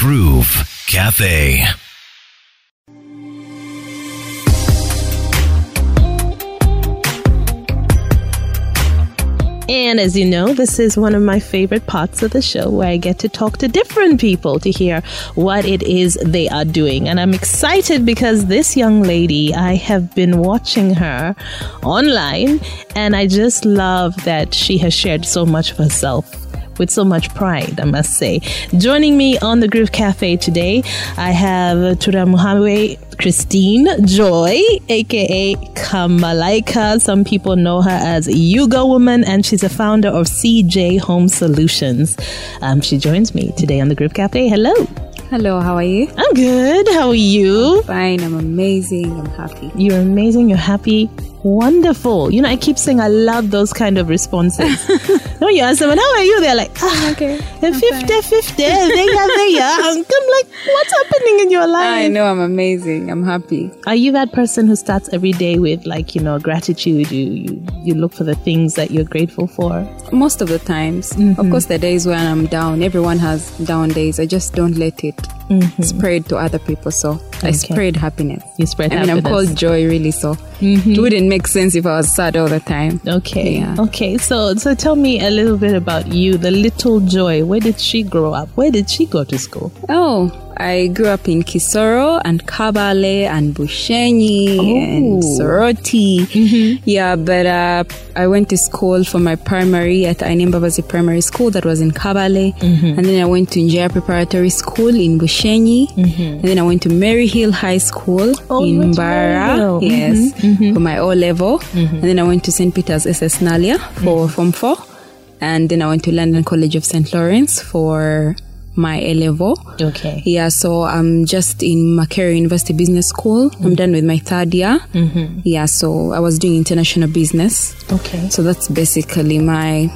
Groove Cafe. And as you know, this is one of my favorite parts of the show where I get to talk to different people to hear what it is they are doing. And I'm excited because this young lady, I have been watching her online and I just love that she has shared so much of herself with so much pride, I must say. Joining me on the Groove Cafe today, I have Tura Muhammad Christine Joy, aka Kamalaika. Some people know her as Yuga Woman, and she's a founder of CJ Home Solutions. Um, she joins me today on the Groove Cafe. Hello. Hello, how are you? I'm good. How are you? Fine, I'm amazing. I'm happy. You're amazing. You're happy. Wonderful. You know, I keep saying I love those kind of responses. no, you ask them, how are you? They're like, ah, Okay, the I'm 50, fine. 50, there, there. I'm like, what's happening in your life? I know I'm amazing. I'm happy. Are you that person who starts every day with like, you know, gratitude? You, you, you look for the things that you're grateful for? Most of the times, Mm-hmm. of course, the days when I'm down, everyone has down days. I just don't let it spread to other people. So I Mm-hmm. Spread happiness. You spread I mean, I'm called joy, really. So it wouldn't make sense if I was sad all the time. Okay. Yeah. Okay. So, so tell me a little bit about you, the little Joy. Where did she grow up? Where did she go to school? Oh, I grew up in Kisoro and Kabale and Bushenyi and Oh. Soroti. Mm-hmm. Yeah, but uh, I went to school for my primary at Ainem Babazi Primary School that was in Kabale. Mm-hmm. And then I went to Njaya Preparatory School in Bushenyi. Mm-hmm. And then I went to Mary Hill High School Oh, in went to Mary Hill. Mbarara. Yes, for my O level. And then I went to St. Peter's SS Naalya for Form 4. And then I went to London College of St. Lawrence for my A level. Okay. Yeah, so I'm just in Makerere University Business School. I'm done with my third year. Mm-hmm. Yeah, so I was doing international business. Okay. So that's basically my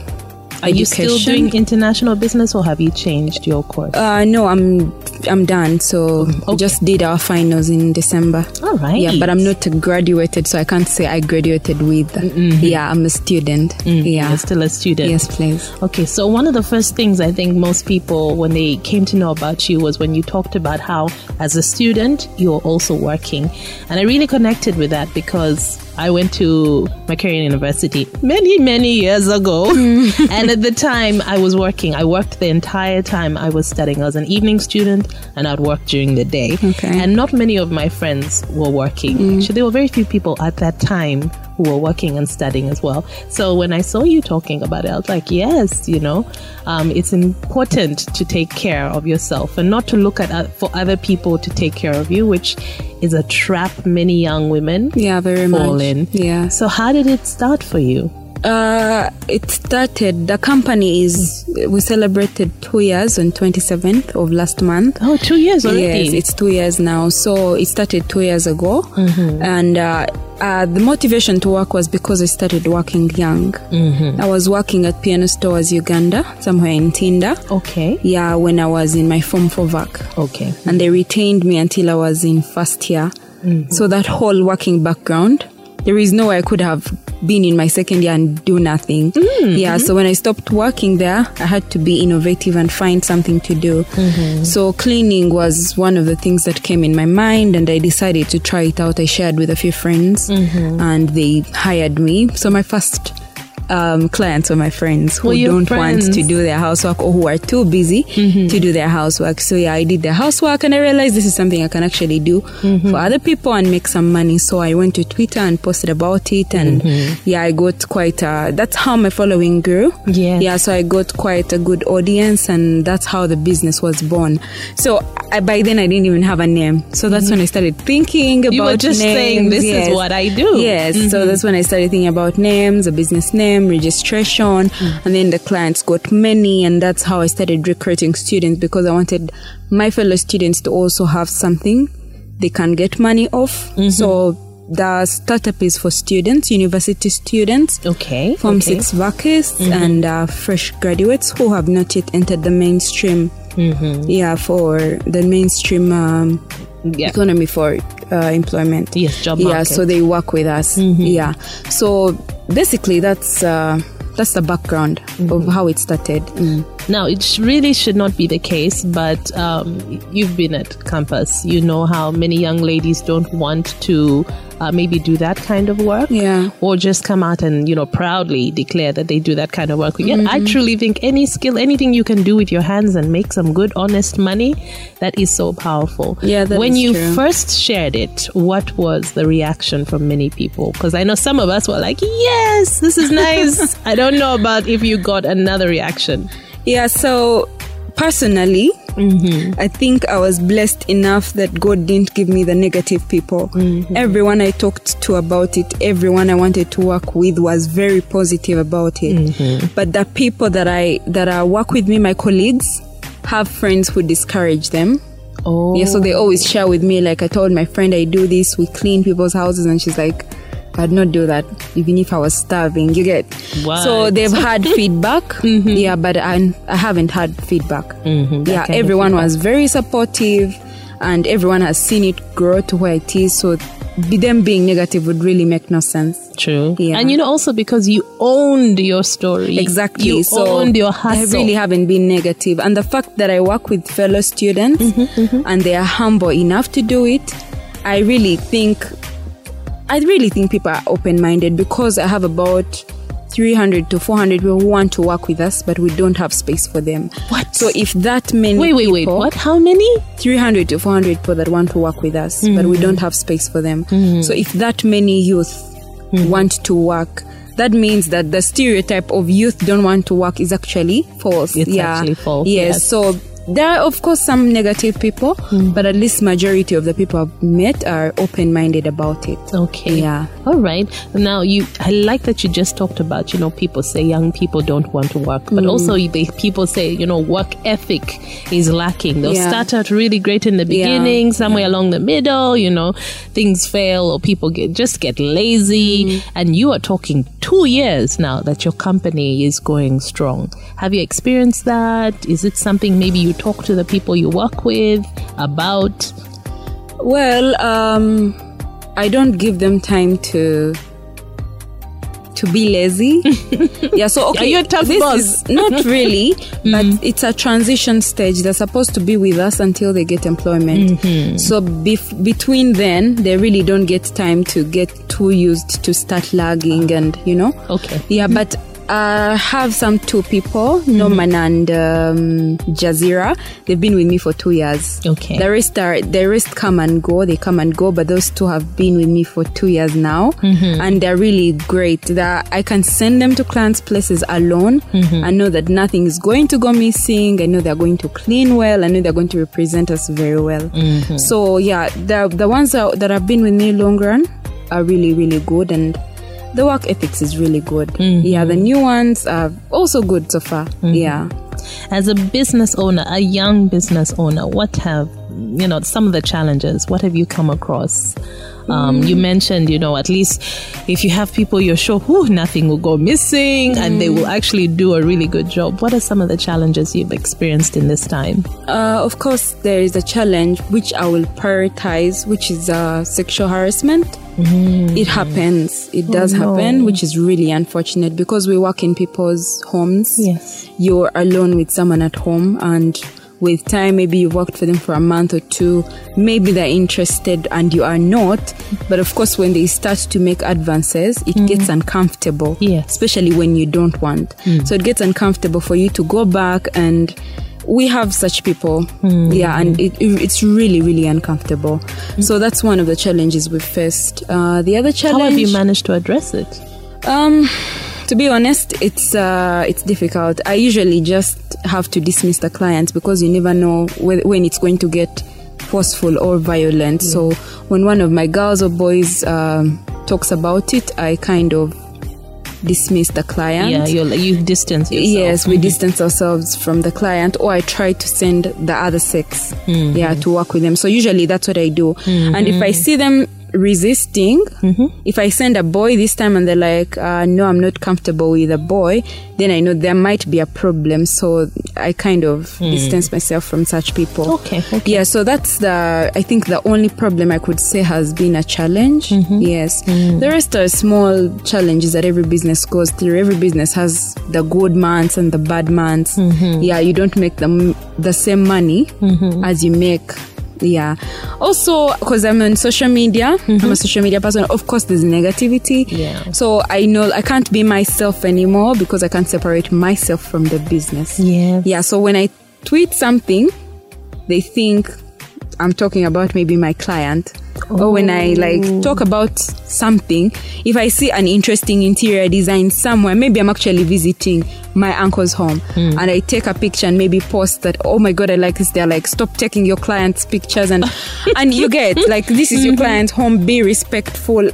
Are you still doing international business or have you changed your course? Uh, no, I'm I'm done. So we just did our finals in December. All right. Yeah, but I'm not graduated, so I can't say I graduated with. Yeah, I'm a student. Yeah. You're still a student. Yes, please. Okay, so one of the first things I think most people, when they came to know about you, was when you talked about how, as a student, you're also working. And I really connected with that because I went to Makerere University many, many years ago. Mm. and at the time, I was working. I worked the entire time I was studying. I was an evening student and I'd work during the day. Okay. And not many of my friends were working. Mm. So there were very few people at that time who were working and studying as well. So when I saw you talking about it, I was like, yes, you know, um, it's important to take care of yourself and not to look at uh, for other people to take care of you, which is a trap many young women Yeah, very fall much. in. Yeah. So how did it start for you? Uh, it started. The company is. We celebrated two years on 27th of last month. Oh, two years already. Yes, it's two years now. So it started two years ago, and uh, uh, the motivation to work was because I started working young. I was working at Piano Stores Uganda, somewhere in Tinda. okay. Yeah, when I was in my form for VAC, Okay. and they retained me until I was in first year. So that whole working background, there is no way I could have been in my second year and do nothing. Mm-hmm. Yeah, so when I stopped working there, I had to be innovative and find something to do. Mm-hmm. So cleaning was one of the things that came in my mind, and I decided to try it out. I shared with a few friends, mm-hmm. and they hired me. So my first um, clients or my friends who your don't friends? want to do their housework or who are too busy mm-hmm. to do their housework. So yeah, I did the housework and I realized this is something I can actually do mm-hmm. for other people and make some money. So I went to Twitter and posted about it and mm-hmm. yeah, I got quite a, that's how my following grew. Yes. Yeah, so I got quite a good audience and that's how the business was born. So I, by then I didn't even have a name. So that's when I started thinking about You were just names. saying, this Yes. is what I do. Yes. So that's when I started thinking about names, a business name, registration, mm. and then the clients got many, and that's how I started recruiting students because I wanted my fellow students to also have something they can get money off. Mm-hmm. So the startup is for students, university students. Okay. Form okay. six vacists mm-hmm. and uh, fresh graduates who have not yet entered the mainstream. Yeah, for the mainstream um, Yeah. economy for uh, employment. Yes, job market. Yeah, so they work with us. Yeah, so basically that's uh, that's the background of how it started. Now, it sh- really should not be the case, but um, you've been at campus. You know how many young ladies don't want to uh, maybe do that kind of work. Yeah. Or just come out and, you know, proudly declare that they do that kind of work. Yeah, I truly think any skill, anything you can do with your hands and make some good, honest money, that is so powerful. Yeah, When you true. first shared it, what was the reaction from many people? Because I know some of us were like, yes, this is nice. I don't know about if you got another reaction. Yeah, so personally, mm-hmm. I think I was blessed enough that God didn't give me the negative people. Mm-hmm. Everyone I talked to about it, everyone I wanted to work with was very positive about it. Mm-hmm. But the people that I that I work with me, my colleagues, have friends who discourage them. Oh, Yeah, so they always share with me. Like I told my friend, I do this. We clean people's houses, and she's like, "I'd not do that, even if I was starving." You get. What? So they've had feedback. Yeah, but I, I haven't had feedback. Mm-hmm, Yeah, everyone was very supportive, and everyone has seen it grow to where it is. So be- them being negative would really make no sense. True. Yeah. And you know, also because you owned your story. Exactly. You so owned your hustle. I really haven't been negative. And the fact that I work with fellow students Mm-hmm, and they are humble enough to do it, I really think I really think people are open minded because I have about 300 to 400 people who want to work with us, but we don't have space for them. What? So if that many wait, wait, wait. What? How many? 300 to 400 people that want to work with us, but Mm-hmm. we don't have space for them. So if that many youth Mm-hmm. want to work, that means that the stereotype of youth don't want to work is actually false. It's yeah. actually false, Yes. yes. So there are of course some negative people, but at least majority of the people I've met are open minded about it. Okay. Yeah. All right. Now you, I like that you just talked about, you know, people say young people don't want to work, Mm. but also they, people say, you know, work ethic is lacking. They'll Yeah. start out really great in the Yeah. beginning, somewhere along the middle, you know, things fail or people get just get lazy. Mm. And you are talking two years now that your company is going strong. Have you experienced that? Is it something maybe you talk to the people you work with about? Well, um, I don't give them time to to be lazy. yeah, so okay, Are you tough this boss? is not really, but it's a transition stage. They're supposed to be with us until they get employment. So bef- between then, they really don't get time to get too used to start lagging and you know. Okay. Yeah, but I have some two people, Norman mm-hmm. and um, Jazira. They've been with me for two years. Okay. The rest are the rest come and go. They come and go, but those two have been with me for two years now, mm-hmm. and they're really great. That I can send them to clients' places alone. Mm-hmm. I know that nothing is going to go missing. I know they're going to clean well. I know they're going to represent us very well. So yeah, the the ones that, that have been with me long run are really really good and the work ethics is really good. Yeah, the new ones are also good so far. Yeah. As a business owner, a young business owner, what have you know some of the challenges? What have you come across? Um, You mentioned, you know, at least if you have people you're sure, whew, nothing will go missing, and they will actually do a really good job. What are some of the challenges you've experienced in this time? Uh, of course, there is a challenge which I will prioritize, which is uh, sexual harassment. Mm-hmm. It happens. It does oh, happen, which is really unfortunate because we work in people's homes. Yes. You're alone with someone at home, and with time, maybe you've worked for them for a month or two. Maybe they're interested and you are not. But of course, when they start to make advances, it mm. gets uncomfortable. Yes. Especially when you don't want. Mm. So it gets uncomfortable for you to go back and we have such people yeah and it, it- it's really really uncomfortable so that's one of the challenges we've faced uh, the other challenge How have you managed to address it? um, to be honest, it's uh, it's difficult. I usually just have to dismiss the clients because you never know whe- when it's going to get forceful or violent. So when one of my girls or boys um, talks about it, I kind of dismiss the client. Yeah, you're, like- you distance yourself. Yes, we mm-hmm. distance ourselves from the client, or I try to send the other sex, yeah, to work with them. So usually that's what I do. And if I mm-hmm. see them resisting. Mm-hmm. If I send a boy this time and they're like, uh, no, I'm not comfortable with a boy, then I know there might be a problem. So I kind of hmm. distance myself from such people. Okay, okay. Yeah, so that's the, I think the only problem I could say has been a challenge. Mm-hmm. Yes. Mm. The rest are small challenges that every business goes through. Every business has the good months and the bad months. Mm-hmm. Yeah, you don't make the, the same money as you make yeah. Also because i'm on social media i'm a mm-hmm. social media person of course there's negativity. Yeah. so i know i can't be myself anymore because i can't separate myself from the business. Yeah. Yeah so when i tweet something they think i'm talking about maybe my client. Or when i like oh. talk about something if i see an interesting interior design somewhere maybe i'm actually visiting my uncle's home. Hmm. And i take a picture and maybe post that oh my god i like this. They're like stop taking your clients pictures. And and you get like this is your mm-hmm. client's home be respectful.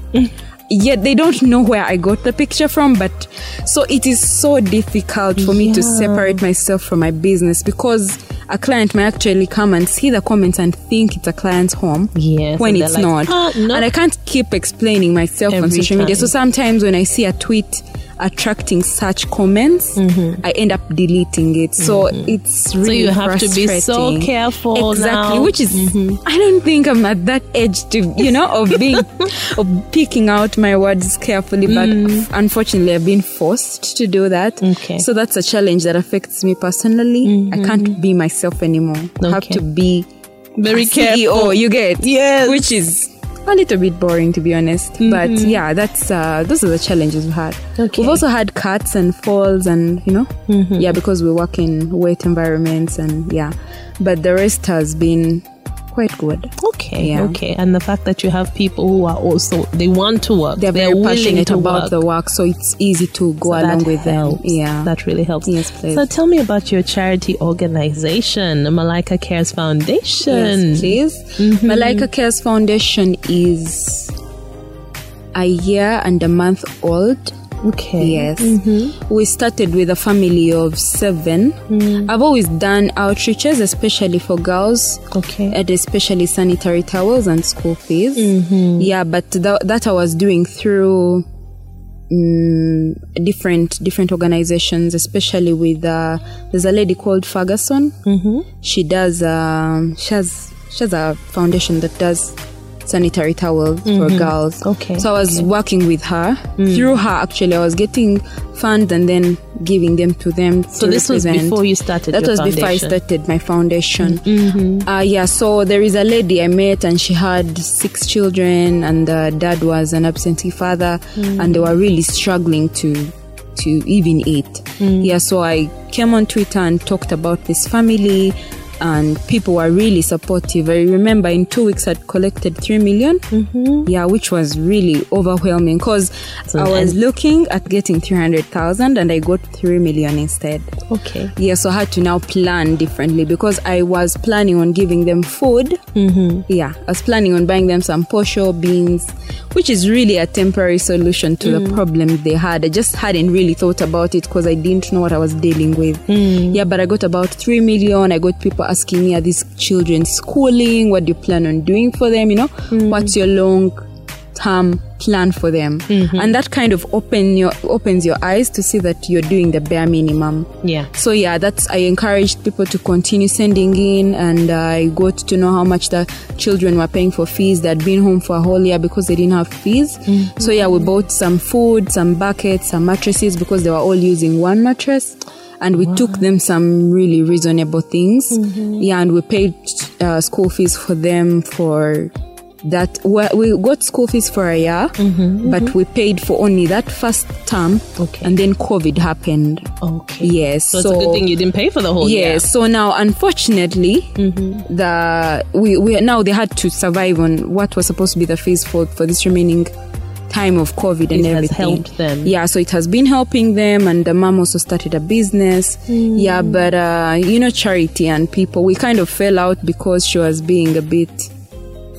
Yet they don't know where I got the picture from. But so it is so difficult for me to separate myself from my business because a client may actually come and see the comments and think it's a client's home Yes, when it's like, not. "Ah, no." And I can't keep explaining myself on Every social media. So sometimes when I see a tweet attracting such comments, Mm-hmm. I end up deleting it. So it's really so you have to be so careful Exactly, now. Mm-hmm. which is I don't think I'm at that age to you know of being of picking out my words carefully. But unfortunately, I've been forced to do that. Mm. Okay. So that's a challenge that affects me personally. I can't be myself anymore. I have to be Very CEO. careful. You get Yes. which is a little bit boring to be honest. But yeah, that's uh, those are the challenges we've had. Okay. We've also had cuts and falls and you know yeah because we work in wet environments and yeah, but the rest has been quite good. Okay, Yeah. okay. And the fact that you have people who are also they want to work. They're willing passionate to about work. the work, so it's easy to go So along with helps. them. Yeah, That really helps. Yes, please. So tell me about your charity organization, Malaika Cares Foundation. Yes, please. Mm-hmm. Malaika Cares Foundation is a year and a month old. Okay. Yes. We started with a family of seven. I've always done outreaches, especially for girls, Okay. and especially sanitary towels and school fees. Yeah, but tha- that I was doing through mm, different different organizations, especially with uh, there's a lady called Ferguson. Mm-hmm. She does um, she has she has a foundation that does sanitary towels for mm-hmm. girls. Okay, So I was working with her. Mm. Through her, actually, I was getting funds and then giving them to them. So to this was before you started That was before I started my foundation. Mm-hmm. Mm-hmm. Uh, yeah, so there is a lady I met and she had six children and the dad was an absentee father mm. and they were really struggling to to even eat. Mm. Yeah, so I came on Twitter and talked about this family and people were really supportive. I remember in two weeks I'd collected three million. Mm-hmm. Yeah, which was really overwhelming because I was looking at getting 300,000 and I got 3 million instead. Okay. Yeah, so I had to now plan differently because I was planning on giving them food. Mm-hmm. Yeah, I was planning on buying them some posho beans, which is really a temporary solution to the mm. problem they had. I just hadn't really thought about it because I didn't know what I was dealing with. Mm. Yeah, but I got about 3 million. I got people asking me, are these children schooling? What do you plan on doing for them? You know, mm. what's your long term plan for them? Mm-hmm. And that kind of open your opens your eyes to see that you're doing the bare minimum. Yeah. so yeah that's i encouraged people to continue sending in and i got to know how much the children were paying for fees. They'd been home for a whole year because they didn't have fees. Mm-hmm. So yeah we bought some food some buckets some mattresses because they were all using one mattress and we took them some really reasonable things yeah and we paid uh, school fees for them for that well, we got school fees for a year but we paid for only that first term Okay. and then covid happened Okay. yes So, it's a good thing you didn't pay for the whole yes year. so now unfortunately Mm-hmm. the we, we now they had to survive on what was supposed to be the fees for for this remaining time of covid and It has everything helped them. yeah so it has been helping them and the mom also started a business Mm. yeah but uh you know charity and people we kind of fell out because she was being a bit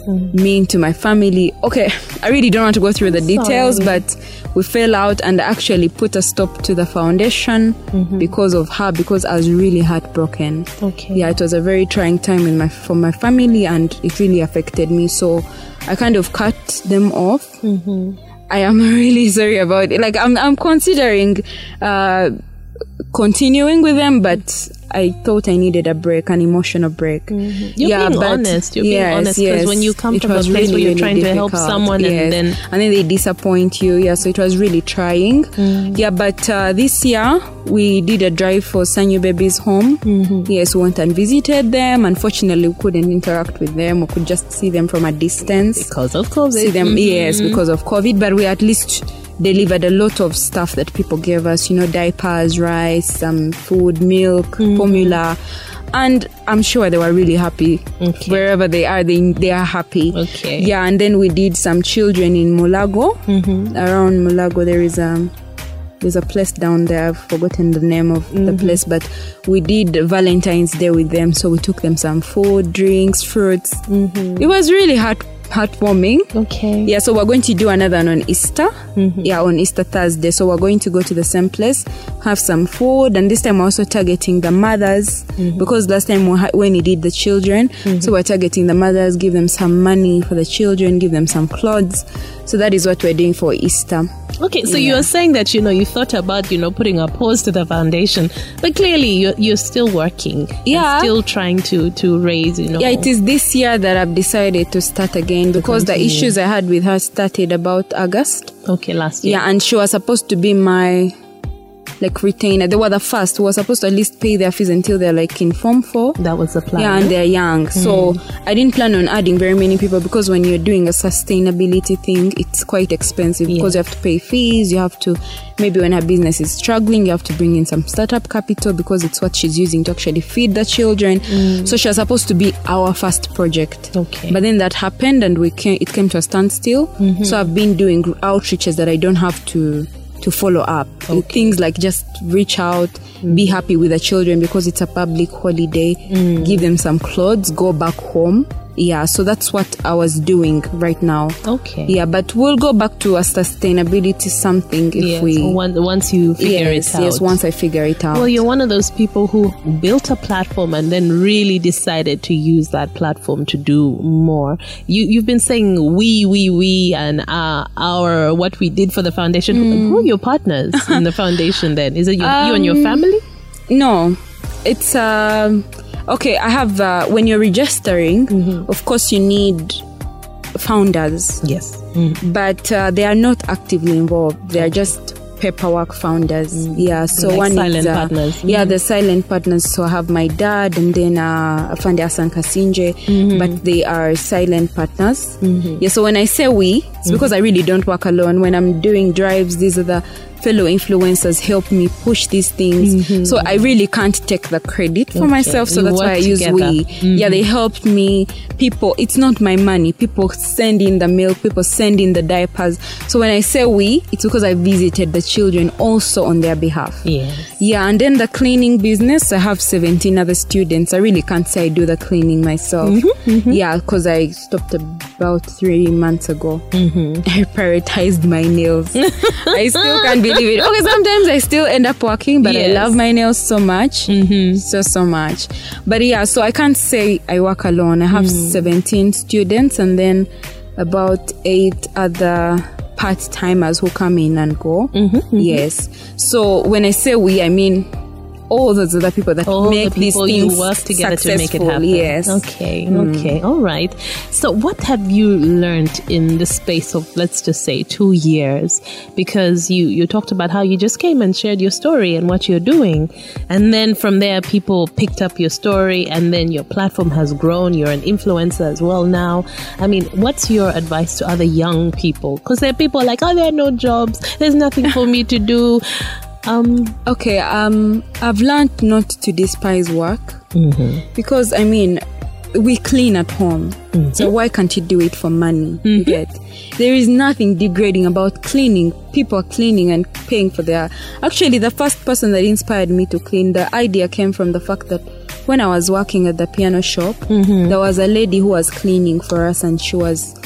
mean to my family. Okay, I really don't want to go through the details, Sorry. but we fell out and actually put a stop to the foundation because of her because I was really heartbroken. Okay. Yeah, it was a very trying time in my for my family and it really affected me. So I kind of cut them off. I am really sorry about it. Like I'm I'm considering uh continuing with them, but I thought I needed a break, an emotional break. You're being honest. You're being honest because when you come from a place where you're really trying to help difficult. someone and then and then they disappoint you. Yeah, so it was really trying. Mm. Yeah, but uh, this year we did a drive for Sanyu Babies home. Mm-hmm. Yes, we went and visited them. Unfortunately, we couldn't interact with them. We could just see them from a distance because of COVID. see them yes because of covid but we at least delivered a lot of stuff that people gave us you know diapers rice some food milk Mm-hmm. formula and i'm sure they were really happy Okay. wherever they are they, they are happy Okay. yeah and then we did some children in mulago Mm-hmm. around mulago there is a there's a place down there i've forgotten the name of Mm-hmm. the place but we did valentine's day with them so we took them some food drinks fruits Mm-hmm. it was really heart heartwarming Okay. yeah, so we're going to do another one on Easter. Mm-hmm. Yeah, on Easter Thursday. So we're going to go to the same place, have some food, and this time we're also targeting the mothers Mm-hmm. because last time we ha- when we did the children, so we're targeting the mothers, give them some money for the children, give them some clothes. So that is what we're doing for Easter. Okay, so Yeah. you're saying that you know you thought about you know putting a pause to the foundation, but clearly you're, you're still working, Yeah. still trying to to raise you know. Yeah, it is this year that I've decided to start again because the issues I had with her started about August. Okay, last year. Yeah, and she was supposed to be my like retainer. They were the first who were supposed to at least pay their fees until they're like in form four. that was the plan. Yeah, and they're young. So hmm. I didn't plan on adding very many people because when you're doing a sustainability thing, it's quite expensive because you have to pay fees. You have to, maybe when her business is struggling, you have to bring in some startup capital because it's what she's using to actually feed the children. Hmm. So she was supposed to be our first project. Okay. But then that happened and we came, it came to a standstill. Mm-hmm. So I've been doing outreaches that I don't have to to follow up. Things like just reach out, be happy with the children because it's a public holiday, give them some clothes, go back home. Yeah, so that's what I was doing right now. Okay. Yeah, but we'll go back to a sustainability something if Yes, we once, once you figure yes, it out. yes, once I figure it out. Well, you're one of those people who built a platform and then really decided to use that platform to do more. You, you've been saying we, we, we, and uh, our what we did for the foundation. Who are your partners in the foundation? Then is it you, you and your Um, family? No, it's um okay. I have uh, when you're registering, of course you need founders, Yes. but uh, they are not actively involved. They are just paperwork founders. Yeah, so Like one silent is uh, partners. Yeah, the silent partners. So I have my dad and then uh, Afande Hassan Kasinje, but they are silent partners. Yeah, so when I say we, it's because I really don't work alone. When I'm doing drives, these are the fellow influencers help me push these things. So I really can't take the credit for Okay, myself. So you that's why I use together. we. Yeah, they helped me. People, it's not my money. People send in the milk, people send in the diapers. So when I say we, it's because I visited the children also on their behalf. Yes. Yeah, and then the cleaning business, I have 17 other students. I really can't say I do the cleaning myself. Mm-hmm, Yeah, because I stopped about three months ago. Mm-hmm. I prioritized my nails. I still can't believe it. Okay, sometimes I still end up working, but I love my nails so much. Mm-hmm. So, so much. But yeah, so I can't say I work alone. I have Mm. 17 students and then about eight other part timers who come in and go. Mm-hmm, Yes. So when I say we, I mean all those other people that All make the these people things you work together to make it happen. Yes. Okay. Mm. Okay. All right. So, what have you learned in the space of let's just say two years? Because you you talked about how you just came and shared your story and what you're doing, and then from there people picked up your story, and then your platform has grown. You're an influencer as well now. I mean, what's your advice to other young people? Because there are people like, oh, there are no jobs. There's nothing for me to do. Um. Okay, um, I've learned not to despise work because I mean, we clean at home, so why can't you do it for money? You get there is nothing degrading about cleaning. People are cleaning and paying for their. Actually, the first person that inspired me to clean, the idea came from the fact that when I was working at the piano shop, Mm-hmm. there was a lady who was cleaning for us and she was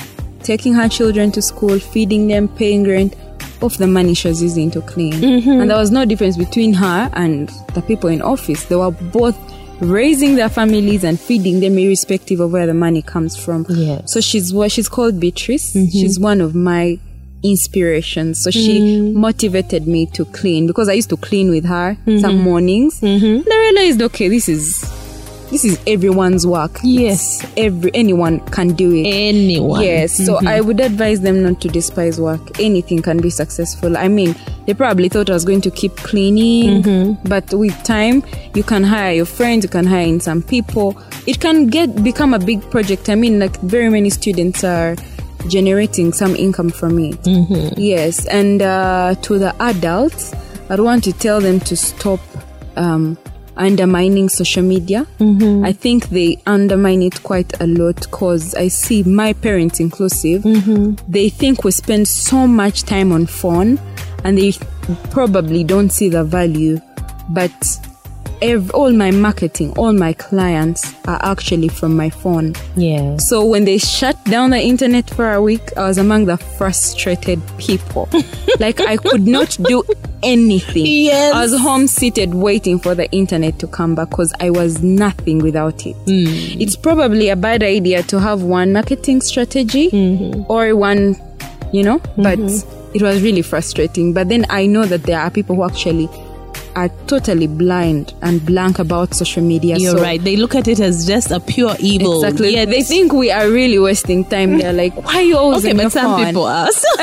taking her children to school, feeding them, paying rent off the money she was using to clean. Mm-hmm. And there was no difference between her and the people in office. They were both raising their families and feeding them irrespective of where the money comes from. Yes. So she's what she's called Beatrice. Mm-hmm. She's one of my inspirations. So she Mm. motivated me to clean because I used to clean with her Mm-hmm. some mornings. And I realized, okay, this is this is everyone's work. Yes. Every anyone can do it. Anyone. Yes, so Mm-hmm. I would advise them not to despise work. Anything can be successful. I mean, they probably thought I was going to keep cleaning, Mm-hmm. but with time, you can hire your friends, you can hire in some people. It can get become a big project. I mean, like very many students are generating some income from it. Mm-hmm. Yes, and uh, to the adults, I'd want to tell them to stop. Um, undermining social media. Mm-hmm. I think they undermine it quite a lot because I see my parents inclusive. Mm-hmm. They think we spend so much time on phone and they probably don't see the value. But ev- all my marketing, all my clients are actually from my phone. Yeah. So when they shut down the internet for a week, I was among the frustrated people. like I could not do anything. Yes. I was home seated waiting for the internet to come back because I was nothing without it. Mm. It's probably a bad idea to have one marketing strategy mm-hmm. or one, you know, but mm-hmm. it was really frustrating. But then I know that there are people who actually are totally blind and blank about social media. You're so right. They look at it as just a pure evil. Exactly. Yeah, they think we are really wasting time. They're like, why are you always Okay, but some phone? people are.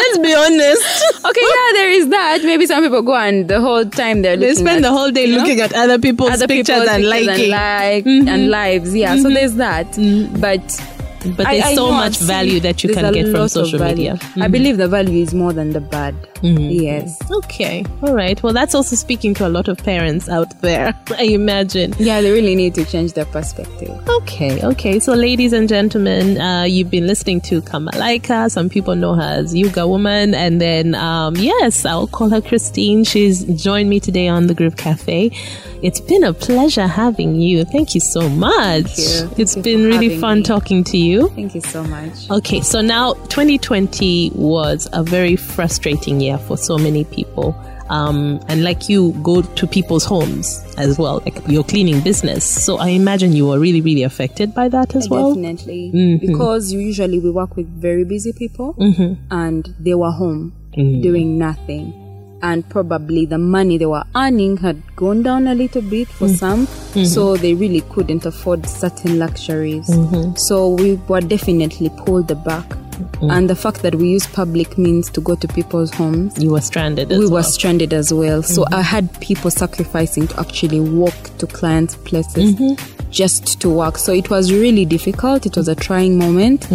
Let's be honest. Okay, yeah, there is that. Maybe some people go and the whole time they're They spend at, the whole day you know, looking at other people's other pictures people's and pictures liking. and like mm-hmm. and lives. Yeah, so mm-hmm. there's that. Mm-hmm. But but there's I so know much value that you can get from social media. I believe the value is more than the bad. Yes. Okay. All right. Well, that's also speaking to a lot of parents out there, I imagine. Yeah, they really need to change their perspective. Okay, okay. So, ladies and gentlemen, uh, you've been listening to Kamalaika. Some people know her as Yuga Woman. And then, um, yes, I'll call her Christine. She's joined me today on the Groove Cafe. It's been a pleasure having you. Thank you so much. you. It's been really fun me. talking to you. Thank you so much. Okay, so now 2020 was a very frustrating year for so many people. Um, and like you go to people's homes as well, like your cleaning business. So I imagine you were really, really affected by that as well. Definitely. Mm-hmm. Because usually we work with very busy people Mm-hmm. and they were home doing nothing. And probably the money they were earning had gone down a little bit for Mm. some. Mm-hmm. So they really couldn't afford certain luxuries. So we were definitely pulled back. Mm-hmm. And the fact that we use public means to go to people's homes You were stranded as we well. were stranded as well. So I had people sacrificing to actually walk to clients' places just to work. So it was really difficult. It was a trying moment,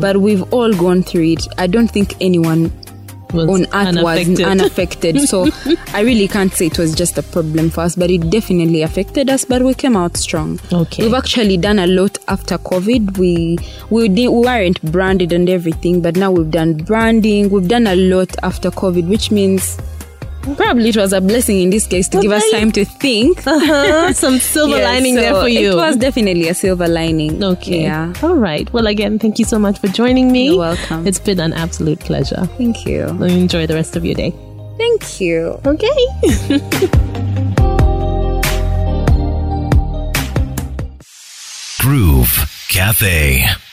but we've all gone through it. I don't think anyone Was on earth unaffected. was unaffected. so I really can't say it was just a problem for us, but it definitely affected us. But we came out strong. Okay. We've actually done a lot after COVID. We we we weren't branded and everything, but now we've done branding. We've done a lot after COVID, which means probably it was a blessing in this case to give us time to think. Uh-huh. Some silver Yes, lining there for you. It was definitely a silver lining. Okay. Yeah. All right. Well, again, thank you so much for joining me. You're welcome. It's been an absolute pleasure. Thank you. Enjoy the rest of your day. Thank you. Okay. Groove Cafe.